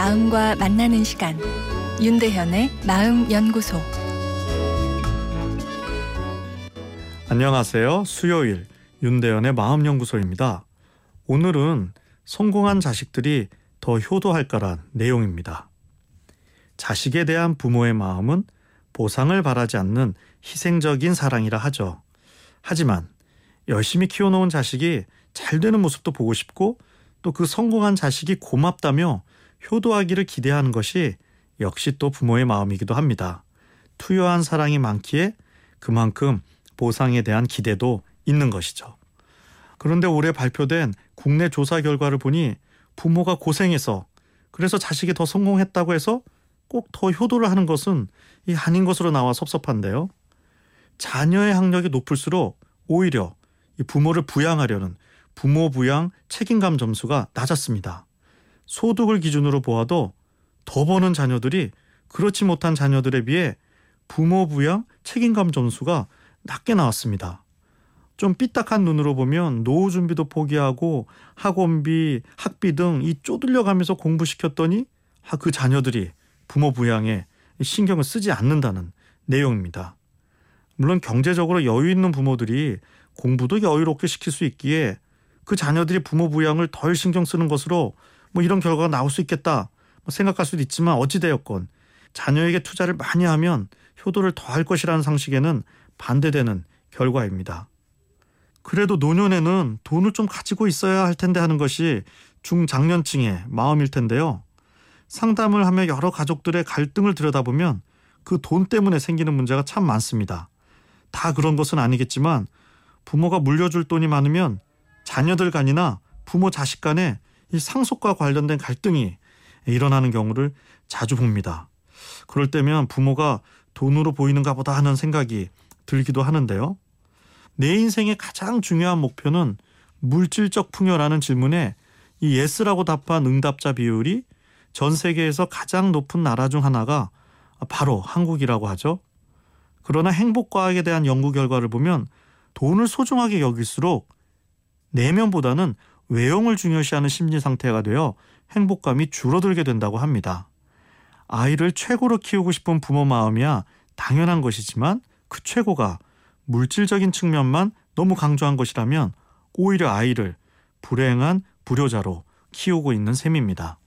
마음과 만나는 시간 윤대현의 마음 연구소 안녕하세요. 수요일 윤대현의 마음 연구소입니다. 오늘은 성공한 자식들이 더 효도할까란 내용입니다. 자식에 대한 부모의 마음은 보상을 바라지 않는 희생적인 사랑이라 하죠. 하지만 열심히 키워놓은 자식이 잘 되는 모습도 보고 싶고 또 그 성공한 자식이 고맙다며 효도하기를 기대하는 것이 역시 또 부모의 마음이기도 합니다. 투여한 사랑이 많기에 그만큼 보상에 대한 기대도 있는 것이죠. 그런데 올해 발표된 국내 조사 결과를 보니 부모가 고생해서 그래서 자식이 더 성공했다고 해서 꼭 더 효도를 하는 것은 이 아닌 것으로 나와 섭섭한데요. 자녀의 학력이 높을수록 오히려 이 부모를 부양하려는 부모 부양 책임감 점수가 낮았습니다. 소득을 기준으로 보아도 더 버는 자녀들이 그렇지 못한 자녀들에 비해 부모 부양 책임감 점수가 낮게 나왔습니다. 좀 삐딱한 눈으로 보면 노후 준비도 포기하고 학원비, 학비 등 이 쪼들려가면서 공부시켰더니 그 자녀들이 부모 부양에 신경을 쓰지 않는다는 내용입니다. 물론 경제적으로 여유 있는 부모들이 공부도 여유롭게 시킬 수 있기에 그 자녀들이 부모 부양을 덜 신경 쓰는 것으로 뭐 이런 결과가 나올 수 있겠다 뭐 생각할 수도 있지만 어찌되었건 자녀에게 투자를 많이 하면 효도를 더할 것이라는 상식에는 반대되는 결과입니다. 그래도 노년에는 돈을 좀 가지고 있어야 할 텐데 하는 것이 중장년층의 마음일 텐데요. 상담을 하며 여러 가족들의 갈등을 들여다보면 그 돈 때문에 생기는 문제가 참 많습니다. 다 그런 것은 아니겠지만 부모가 물려줄 돈이 많으면 자녀들 간이나 부모 자식 간에 이 상속과 관련된 갈등이 일어나는 경우를 자주 봅니다. 그럴 때면 부모가 돈으로 보이는가 보다 하는 생각이 들기도 하는데요. 내 인생의 가장 중요한 목표는 물질적 풍요라는 질문에 이 yes라고 답한 응답자 비율이 전 세계에서 가장 높은 나라 중 하나가 바로 한국이라고 하죠. 그러나 행복과학에 대한 연구 결과를 보면 돈을 소중하게 여길수록 내면보다는 외형을 중요시하는 심리 상태가 되어 행복감이 줄어들게 된다고 합니다. 아이를 최고로 키우고 싶은 부모 마음이야 당연한 것이지만 그 최고가 물질적인 측면만 너무 강조한 것이라면 오히려 아이를 불행한 불효자로 키우고 있는 셈입니다.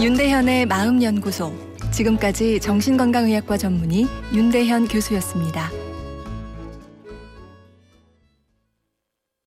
윤대현의 마음연구소 지금까지 정신건강의학과 전문의 윤대현 교수였습니다.